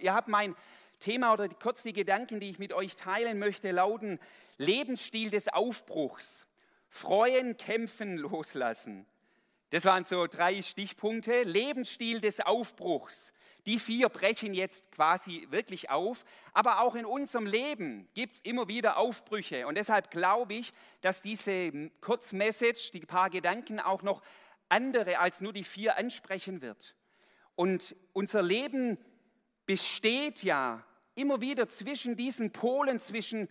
Ihr habt mein Thema oder kurz die Gedanken, die ich mit euch teilen möchte, lauten Lebensstil des Aufbruchs. Freuen, kämpfen, loslassen. Das waren so drei Stichpunkte. Lebensstil des Aufbruchs. Die vier brechen jetzt quasi wirklich auf. Aber auch in unserem Leben gibt es immer wieder Aufbrüche. Und deshalb glaube ich, dass diese Kurzmessage, die paar Gedanken auch noch andere als nur die vier ansprechen wird. Und unser Leben besteht ja immer wieder zwischen diesen Polen, zwischen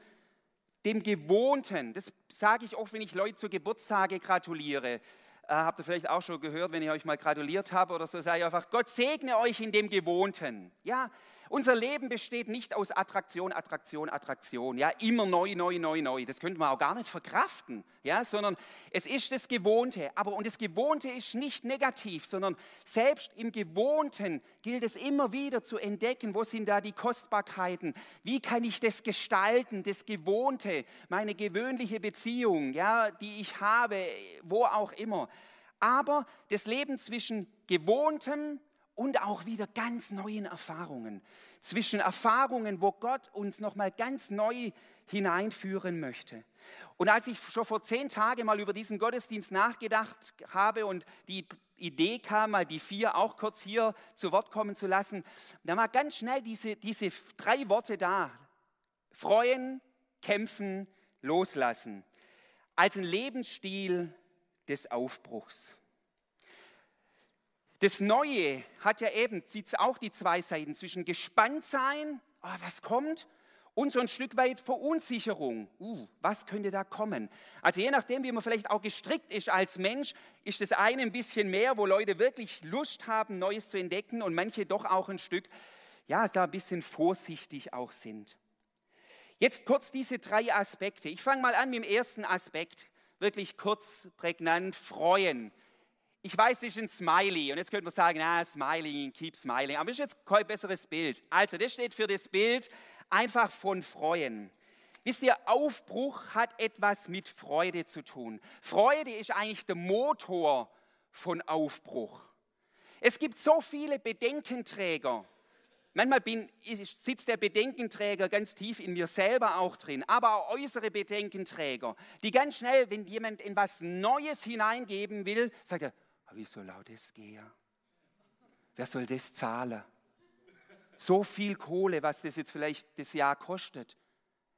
dem Gewohnten. Das sage ich oft, wenn ich Leute zu Geburtstage gratuliere. Äh, habt ihr vielleicht auch schon gehört, wenn ich euch mal gratuliert habe oder so, sage ich einfach, Gott segne euch in dem Gewohnten. Ja, unser Leben besteht nicht aus Attraktion, Attraktion, Attraktion, ja, immer neu, neu, neu, neu. Das könnte man auch gar nicht verkraften, ja, sondern es ist das Gewohnte. Aber und das Gewohnte ist nicht negativ, sondern selbst im Gewohnten gilt es immer wieder zu entdecken, wo sind da die Kostbarkeiten? Wie kann ich das gestalten, das Gewohnte, meine gewöhnliche Beziehung, ja, die ich habe, wo auch immer. Aber das Leben zwischen Gewohntem und auch wieder ganz neuen Erfahrungen. Zwischen Erfahrungen, wo Gott uns nochmal ganz neu hineinführen möchte. Und als ich schon vor zehn Tagen mal über diesen Gottesdienst nachgedacht habe und die Idee kam, mal die vier auch kurz hier zu Wort kommen zu lassen, da war ganz schnell diese, diese drei Worte da. Freuen, kämpfen, loslassen. Als ein Lebensstil des Aufbruchs. Das Neue hat ja eben, auch die zwei Seiten zwischen gespannt sein, oh, was kommt, und so ein Stück weit Verunsicherung. Uh, was könnte da kommen? Also je nachdem, wie man vielleicht auch gestrickt ist als Mensch, ist das eine ein bisschen mehr, wo Leute wirklich Lust haben, Neues zu entdecken und manche doch auch ein Stück, ja, da ein bisschen vorsichtig auch sind. Jetzt kurz diese drei Aspekte. Ich fange mal an mit dem ersten Aspekt, wirklich kurz, prägnant, freuen. Ich weiß, es ist ein Smiley und jetzt könnte man sagen, na, Smiling, keep smiling, aber das ist jetzt kein besseres Bild. Also, das steht für das Bild einfach von Freuen. Wisst ihr, Aufbruch hat etwas mit Freude zu tun. Freude ist eigentlich der Motor von Aufbruch. Es gibt so viele Bedenkenträger. Manchmal bin, sitzt der Bedenkenträger ganz tief in mir selber auch drin, aber auch äußere Bedenkenträger, die ganz schnell, wenn jemand in was Neues hineingeben will, sagt er, wie soll das gehen? Wer soll das zahlen? So viel Kohle, was das jetzt vielleicht das Jahr kostet.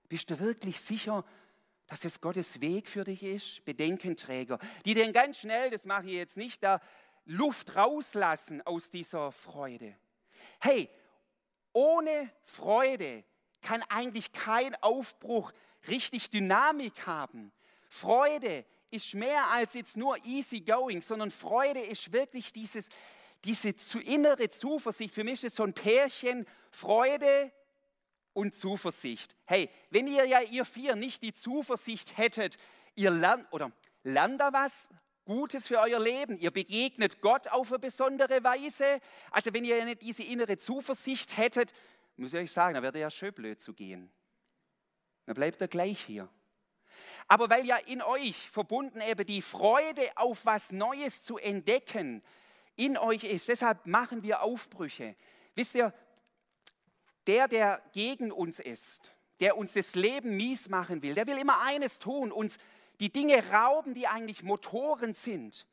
Bist du wirklich sicher, dass es Gottes Weg für dich ist? Bedenkenträger, die den ganz schnell, das mache ich jetzt nicht, da Luft rauslassen aus dieser Freude. Hey, ohne Freude kann eigentlich kein Aufbruch richtig Dynamik haben. Freude ist mehr als jetzt nur easy going, sondern Freude ist wirklich dieses, diese innere Zuversicht. Für mich ist es so ein Pärchen Freude und Zuversicht. Hey, wenn ihr ja ihr vier nicht die Zuversicht hättet, ihr lernt oder lernt da was Gutes für euer Leben. Ihr begegnet Gott auf eine besondere Weise. Also wenn ihr ja nicht diese innere Zuversicht hättet, muss ich euch sagen, dann wäre ja schön blöd zu gehen. Dann bleibt er gleich hier. Aber weil ja in euch verbunden eben die Freude auf was Neues zu entdecken in euch ist, deshalb machen wir Aufbrüche. Wisst ihr, der, der gegen uns ist, der uns das Leben mies machen will, der will immer eines tun, uns die Dinge rauben, die eigentlich Motoren sind.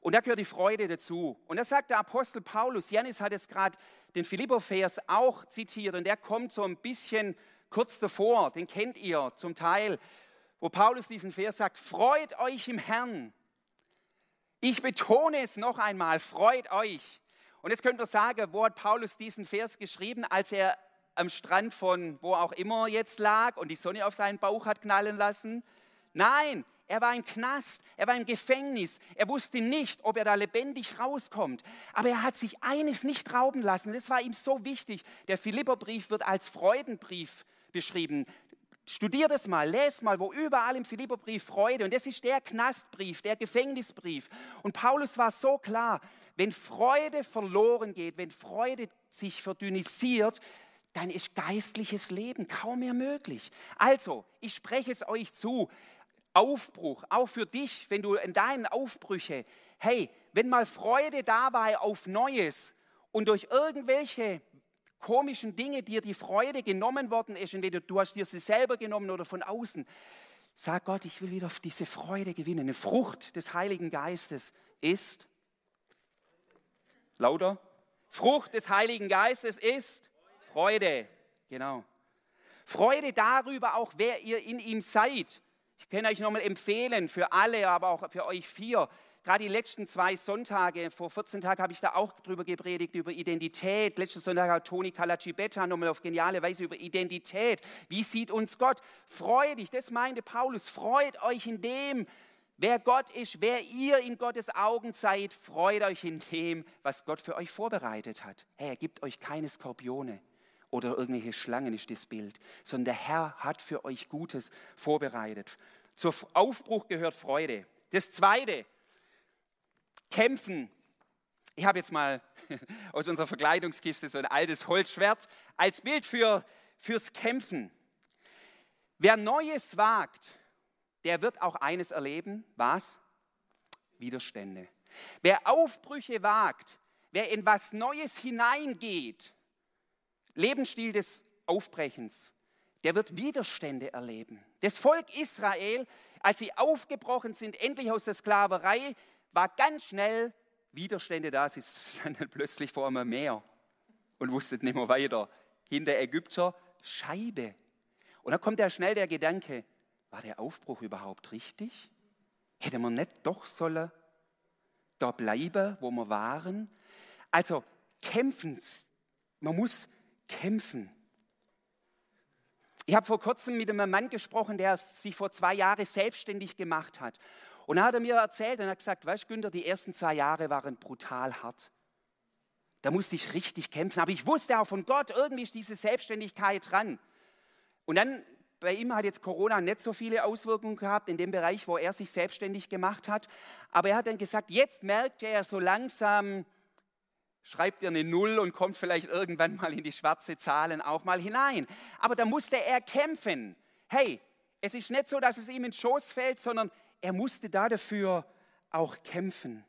Und da gehört die Freude dazu. Und das sagt der Apostel Paulus. Janis hat es gerade den Philipper-Vers auch zitiert und der kommt so ein bisschen kurz davor. Den kennt ihr zum Teil wo Paulus diesen Vers sagt, freut euch im Herrn. Ich betone es noch einmal, freut euch. Und jetzt könnt ihr sagen, wo hat Paulus diesen Vers geschrieben, als er am Strand von wo auch immer jetzt lag und die Sonne auf seinen Bauch hat knallen lassen? Nein, er war im Knast, er war im Gefängnis. Er wusste nicht, ob er da lebendig rauskommt. Aber er hat sich eines nicht rauben lassen. Das war ihm so wichtig. Der Philipperbrief wird als Freudenbrief beschrieben. Studiert es mal, lest mal, wo überall im Philipperbrief Freude. Und das ist der Knastbrief, der Gefängnisbrief. Und Paulus war so klar, wenn Freude verloren geht, wenn Freude sich verdünnisiert, dann ist geistliches Leben kaum mehr möglich. Also, ich spreche es euch zu. Aufbruch, auch für dich, wenn du in deinen Aufbrüche, hey, wenn mal Freude da war auf Neues und durch irgendwelche komischen Dinge dir die Freude genommen worden ist, entweder du hast dir sie selber genommen oder von außen, sag Gott, ich will wieder auf diese Freude gewinnen. Eine Frucht des Heiligen Geistes ist, lauter, Frucht des Heiligen Geistes ist Freude. Genau. Freude darüber auch, wer ihr in ihm seid. Ich kann euch nochmal empfehlen, für alle, aber auch für euch vier, Gerade die letzten zwei Sonntage, vor 14 Tagen habe ich da auch drüber gepredigt, über Identität. Letzten Sonntag hat Toni Kalacibetta nochmal auf geniale Weise über Identität. Wie sieht uns Gott? Freudig, das meinte Paulus, freut euch in dem, wer Gott ist, wer ihr in Gottes Augen seid, freut euch in dem, was Gott für euch vorbereitet hat. Er gibt euch keine Skorpione oder irgendwelche Schlangen ist das Bild, sondern der Herr hat für euch Gutes vorbereitet. Zur Aufbruch gehört Freude. Das Zweite, kämpfen. Ich habe jetzt mal aus unserer Verkleidungskiste so ein altes Holzschwert als Bild für, fürs Kämpfen. Wer Neues wagt, der wird auch eines erleben, was? Widerstände. Wer Aufbrüche wagt, wer in was Neues hineingeht, Lebensstil des Aufbrechens, der wird Widerstände erleben. Das Volk Israel, als sie aufgebrochen sind, endlich aus der Sklaverei, war ganz schnell Widerstände da. Sie standen plötzlich vor einem Meer und wussten nicht mehr weiter. Hinter Ägypter Scheibe. Und dann kommt ja schnell der Gedanke, war der Aufbruch überhaupt richtig? Hätte man nicht doch sollen da bleiben, wo wir waren? Also kämpfen, man muss kämpfen. Ich habe vor kurzem mit einem Mann gesprochen, der sich vor zwei Jahren selbstständig gemacht hat. Und dann hat er mir erzählt und hat gesagt, weißt du, Günther, die ersten zwei Jahre waren brutal hart. Da musste ich richtig kämpfen. Aber ich wusste auch von Gott, irgendwie ist diese Selbstständigkeit dran. Und dann, bei ihm hat jetzt Corona nicht so viele Auswirkungen gehabt in dem Bereich, wo er sich selbstständig gemacht hat. Aber er hat dann gesagt, jetzt merkt er so langsam, schreibt er eine Null und kommt vielleicht irgendwann mal in die schwarze Zahlen auch mal hinein. Aber da musste er kämpfen. Hey, es ist nicht so, dass es ihm in den Schoß fällt, sondern er musste da dafür auch kämpfen.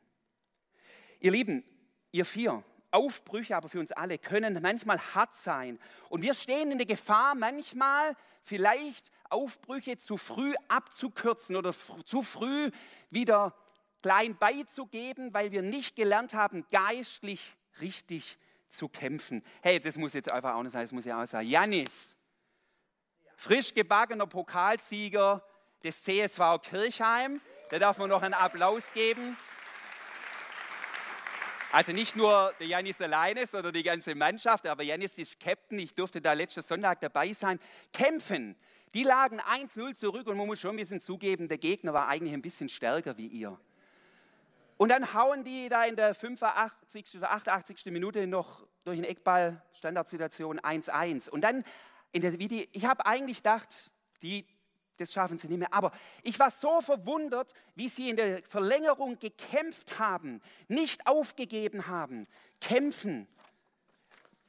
Ihr Lieben, ihr vier, Aufbrüche aber für uns alle können manchmal hart sein. Und wir stehen in der Gefahr, manchmal vielleicht Aufbrüche zu früh abzukürzen oder zu früh wieder klein beizugeben, weil wir nicht gelernt haben, geistlich richtig zu kämpfen. Hey, das muss jetzt einfach auch nicht sein, das muss ja auch sein. Janis, frisch gebackener Pokalsieger des CSV Kirchheim. Da darf man noch einen Applaus geben. Also nicht nur der Janis alleine, sondern die ganze Mannschaft, aber Janis ist Captain, ich durfte da letzten Sonntag dabei sein. Kämpfen, die lagen 1-0 zurück und man muss schon ein bisschen zugeben, der Gegner war eigentlich ein bisschen stärker wie ihr. Und dann hauen die da in der 85. oder 88. Minute noch durch den Eckball, Standardsituation 1-1. Und dann, in der, wie die, ich habe eigentlich gedacht, die das schaffen sie nicht mehr. Aber ich war so verwundert, wie sie in der Verlängerung gekämpft haben, nicht aufgegeben haben, kämpfen.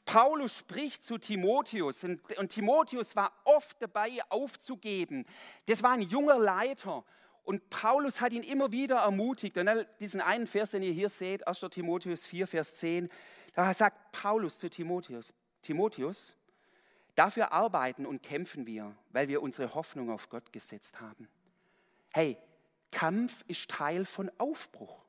Paulus spricht zu Timotheus und, und Timotheus war oft dabei aufzugeben. Das war ein junger Leiter und Paulus hat ihn immer wieder ermutigt. Und diesen einen Vers, den ihr hier seht, 1. Timotheus 4, Vers 10, da sagt Paulus zu Timotheus, Timotheus, Dafür arbeiten und kämpfen wir, weil wir unsere Hoffnung auf Gott gesetzt haben. Hey, Kampf ist Teil von Aufbruch.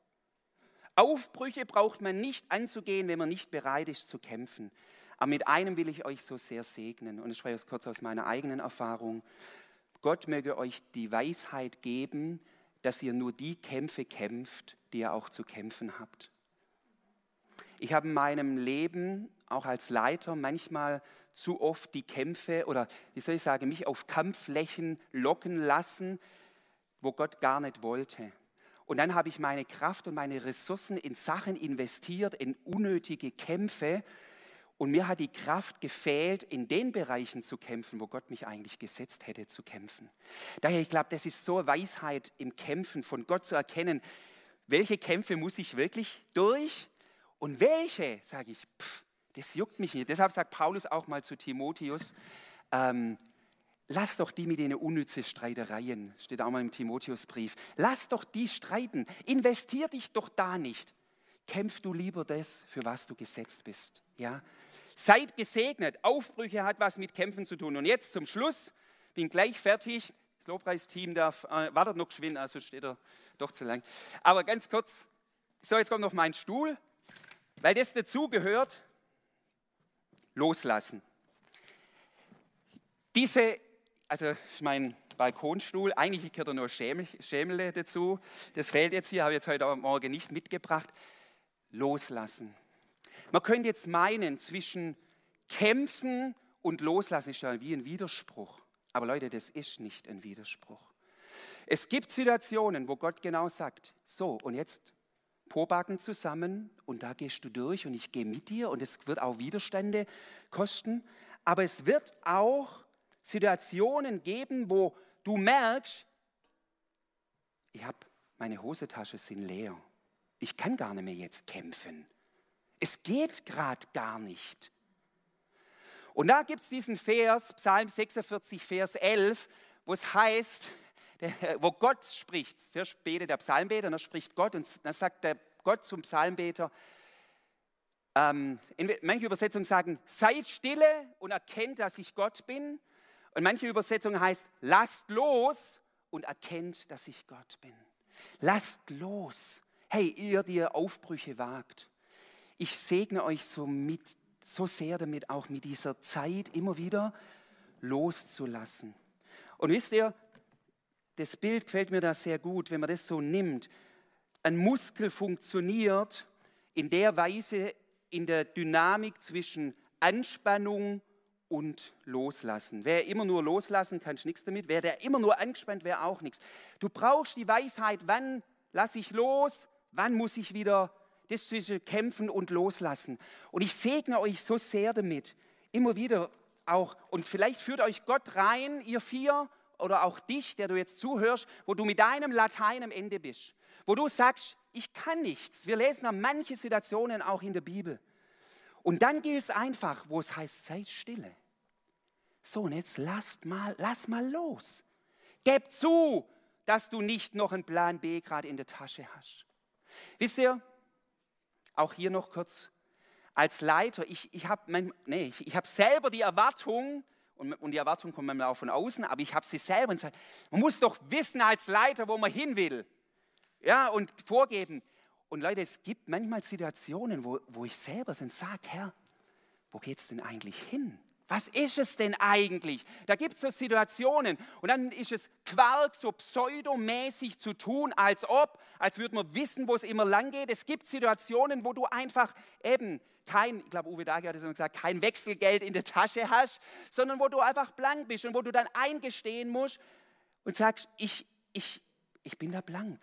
Aufbrüche braucht man nicht anzugehen, wenn man nicht bereit ist zu kämpfen. Aber mit einem will ich euch so sehr segnen, und ich spreche es kurz aus meiner eigenen Erfahrung. Gott möge euch die Weisheit geben, dass ihr nur die Kämpfe kämpft, die ihr auch zu kämpfen habt. Ich habe in meinem Leben, auch als Leiter, manchmal zu oft die Kämpfe oder, wie soll ich sagen, mich auf Kampfflächen locken lassen, wo Gott gar nicht wollte. Und dann habe ich meine Kraft und meine Ressourcen in Sachen investiert, in unnötige Kämpfe. Und mir hat die Kraft gefehlt, in den Bereichen zu kämpfen, wo Gott mich eigentlich gesetzt hätte zu kämpfen. Daher, ich glaube, das ist so Weisheit im Kämpfen, von Gott zu erkennen, welche Kämpfe muss ich wirklich durch und welche, sage ich, pff, das juckt mich nicht. Deshalb sagt Paulus auch mal zu Timotheus, ähm, lass doch die mit den unnützen Streitereien, steht auch mal im Timotheusbrief, lass doch die streiten, investier dich doch da nicht. Kämpf du lieber das, für was du gesetzt bist. Ja? Seid gesegnet. Aufbrüche hat was mit Kämpfen zu tun. Und jetzt zum Schluss, bin gleich fertig. Das Lobpreisteam darf, äh, wartet noch geschwind, also steht er doch zu lang. Aber ganz kurz, so jetzt kommt noch mein Stuhl, weil das dazugehört, loslassen. Diese, also mein Balkonstuhl, eigentlich gehört da nur Schämele dazu, das fehlt jetzt hier, habe ich jetzt heute Morgen nicht mitgebracht. Loslassen. Man könnte jetzt meinen, zwischen kämpfen und loslassen ist ja wie ein Widerspruch. Aber Leute, das ist nicht ein Widerspruch. Es gibt Situationen, wo Gott genau sagt, so und jetzt Pobacken zusammen und da gehst du durch und ich gehe mit dir und es wird auch Widerstände kosten. Aber es wird auch Situationen geben, wo du merkst, ich habe meine Hosentasche sind leer. Ich kann gar nicht mehr jetzt kämpfen. Es geht gerade gar nicht. Und da gibt es diesen Vers, Psalm 46, Vers 11, wo es heißt, wo Gott spricht. Zuerst betet der Psalmbeter, dann spricht Gott und dann sagt der Gott zum Psalmbeter, ähm, manche Übersetzungen sagen, seid stille und erkennt, dass ich Gott bin. Und manche Übersetzungen heißt, lasst los und erkennt, dass ich Gott bin. Lasst los. Hey, ihr, die ihr Aufbrüche wagt ich segne euch so, mit, so sehr damit, auch mit dieser Zeit immer wieder loszulassen. Und wisst ihr, das Bild gefällt mir da sehr gut, wenn man das so nimmt. Ein Muskel funktioniert in der Weise, in der Dynamik zwischen Anspannung und Loslassen. Wer immer nur loslassen, kannst nichts damit. Wer der immer nur angespannt, wäre auch nichts. Du brauchst die Weisheit, wann lasse ich los, wann muss ich wieder das zwischen Kämpfen und Loslassen. Und ich segne euch so sehr damit, immer wieder auch, und vielleicht führt euch Gott rein, ihr vier, oder auch dich, der du jetzt zuhörst, wo du mit deinem Latein am Ende bist, wo du sagst, ich kann nichts. Wir lesen an manche Situationen auch in der Bibel. Und dann gilt es einfach, wo es heißt, seid stille. So, und jetzt lasst mal, lass mal los. Gib zu, dass du nicht noch einen Plan B gerade in der Tasche hast. Wisst ihr, auch hier noch kurz als Leiter, ich, ich habe nee, ich, ich hab selber die Erwartung, und, und die Erwartung kommt manchmal auch von außen, aber ich habe sie selber und man muss doch wissen als Leiter, wo man hin will. Ja, und vorgeben. Und Leute, es gibt manchmal Situationen, wo, wo ich selber dann sage, Herr, wo geht es denn eigentlich hin? Was ist es denn eigentlich? Da gibt es so Situationen und dann ist es Quark, so pseudomäßig zu tun, als ob, als würde man wissen, wo es immer lang geht. Es gibt Situationen, wo du einfach eben kein, ich glaube, Uwe Dagi hat es immer gesagt, kein Wechselgeld in der Tasche hast, sondern wo du einfach blank bist und wo du dann eingestehen musst und sagst, ich, ich, ich bin da blank.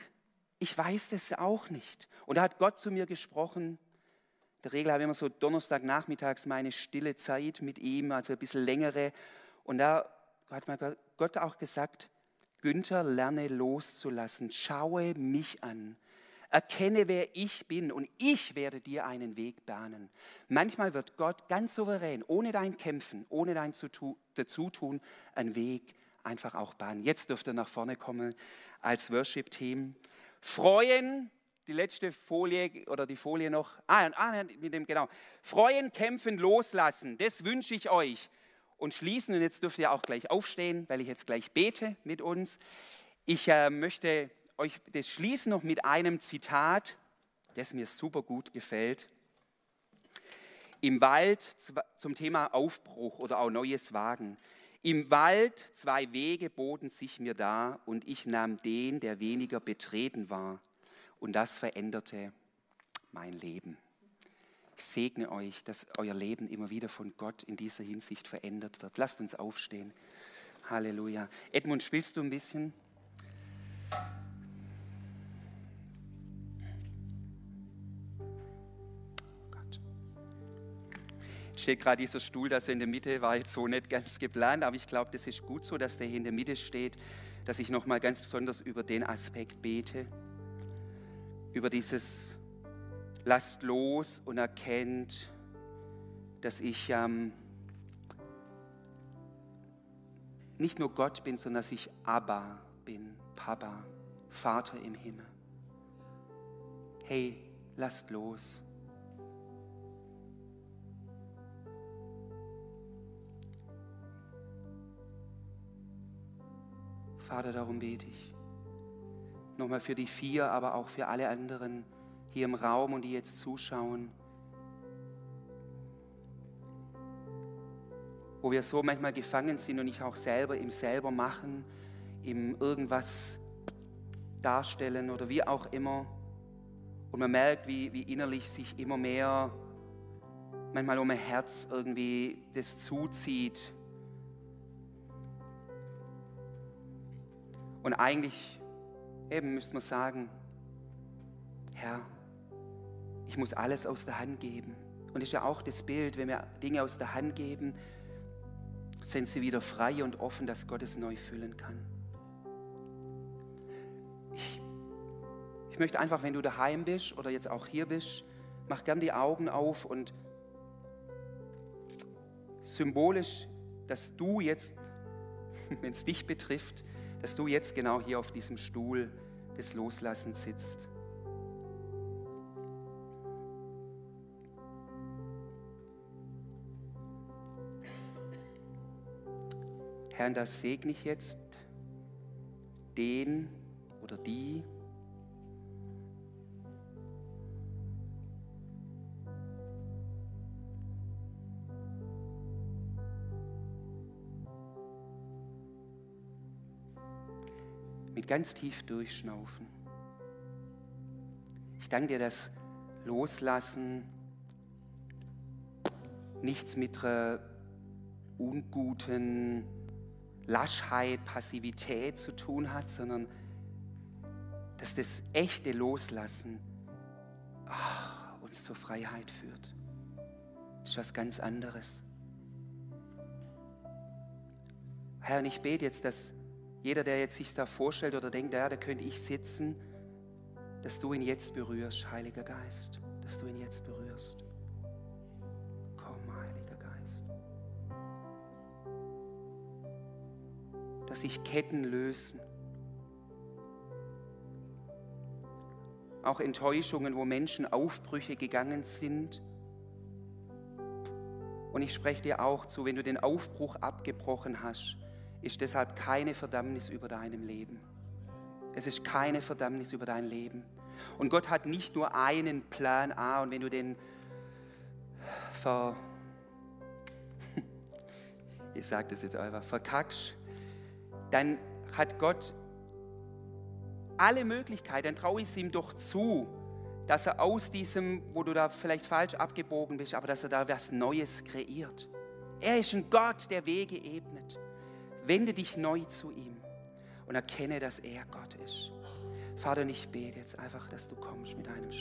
Ich weiß das auch nicht. Und da hat Gott zu mir gesprochen, der Regel habe ich immer so Donnerstagnachmittags meine stille Zeit mit ihm, also ein bisschen längere. Und da hat mir Gott auch gesagt, Günther, lerne loszulassen, schaue mich an, erkenne, wer ich bin und ich werde dir einen Weg bahnen. Manchmal wird Gott ganz souverän, ohne dein Kämpfen, ohne dein Dazutun, einen Weg einfach auch bahnen. Jetzt dürft ihr nach vorne kommen als Worship-Team. Freuen, die letzte Folie oder die Folie noch. Ah, ah, mit dem, genau. Freuen, kämpfen, loslassen. Das wünsche ich euch. Und schließen, und jetzt dürft ihr auch gleich aufstehen, weil ich jetzt gleich bete mit uns. Ich äh, möchte euch das schließen noch mit einem Zitat, das mir super gut gefällt. Im Wald zum Thema Aufbruch oder auch neues Wagen. Im Wald zwei Wege boten sich mir da und ich nahm den, der weniger betreten war und das veränderte mein Leben. Ich segne euch, dass euer Leben immer wieder von Gott in dieser Hinsicht verändert wird. Lasst uns aufstehen. Halleluja. Edmund, spielst du ein bisschen? steht gerade dieser Stuhl, das in der Mitte war jetzt so nicht ganz geplant, aber ich glaube, das ist gut so, dass der hier in der Mitte steht, dass ich nochmal ganz besonders über den Aspekt bete über dieses Lasst los und erkennt, dass ich ähm, nicht nur Gott bin, sondern dass ich Abba bin, Papa, Vater im Himmel. Hey, lasst los. Vater, darum bete ich. Nochmal für die vier, aber auch für alle anderen hier im Raum und die jetzt zuschauen. Wo wir so manchmal gefangen sind und ich auch selber im selber machen, im irgendwas darstellen oder wie auch immer. Und man merkt, wie, wie innerlich sich immer mehr, manchmal um mein Herz irgendwie das zuzieht. Und eigentlich eben müsste man sagen, Herr, ich muss alles aus der Hand geben. Und ist ja auch das Bild, wenn wir Dinge aus der Hand geben, sind sie wieder frei und offen, dass Gott es neu füllen kann. Ich, ich möchte einfach, wenn du daheim bist oder jetzt auch hier bist, mach gern die Augen auf und symbolisch, dass du jetzt, wenn es dich betrifft, dass du jetzt genau hier auf diesem Stuhl des Loslassens sitzt. Herr, das segne ich jetzt den oder die, ganz tief durchschnaufen. Ich danke dir, dass Loslassen nichts mit einer unguten Laschheit, Passivität zu tun hat, sondern dass das echte Loslassen oh, uns zur Freiheit führt. Das ist was ganz anderes. Herr, und ich bete jetzt, dass jeder, der jetzt sich da vorstellt oder denkt, ja, da könnte ich sitzen, dass du ihn jetzt berührst, Heiliger Geist, dass du ihn jetzt berührst. dass sich Ketten lösen. Auch Enttäuschungen, wo Menschen Aufbrüche gegangen sind. Und ich spreche dir auch zu, wenn du den Aufbruch abgebrochen hast, ist deshalb keine Verdammnis über deinem Leben. Es ist keine Verdammnis über dein Leben. Und Gott hat nicht nur einen Plan A und wenn du den ver, ich sage das jetzt einfach, verkackst, dann hat Gott alle Möglichkeiten, dann traue ich es ihm doch zu, dass er aus diesem, wo du da vielleicht falsch abgebogen bist, aber dass er da was Neues kreiert. Er ist ein Gott, der Wege ebnet. Wende dich neu zu ihm und erkenne, dass er Gott ist. Vater, ich bete jetzt einfach, dass du kommst mit deinem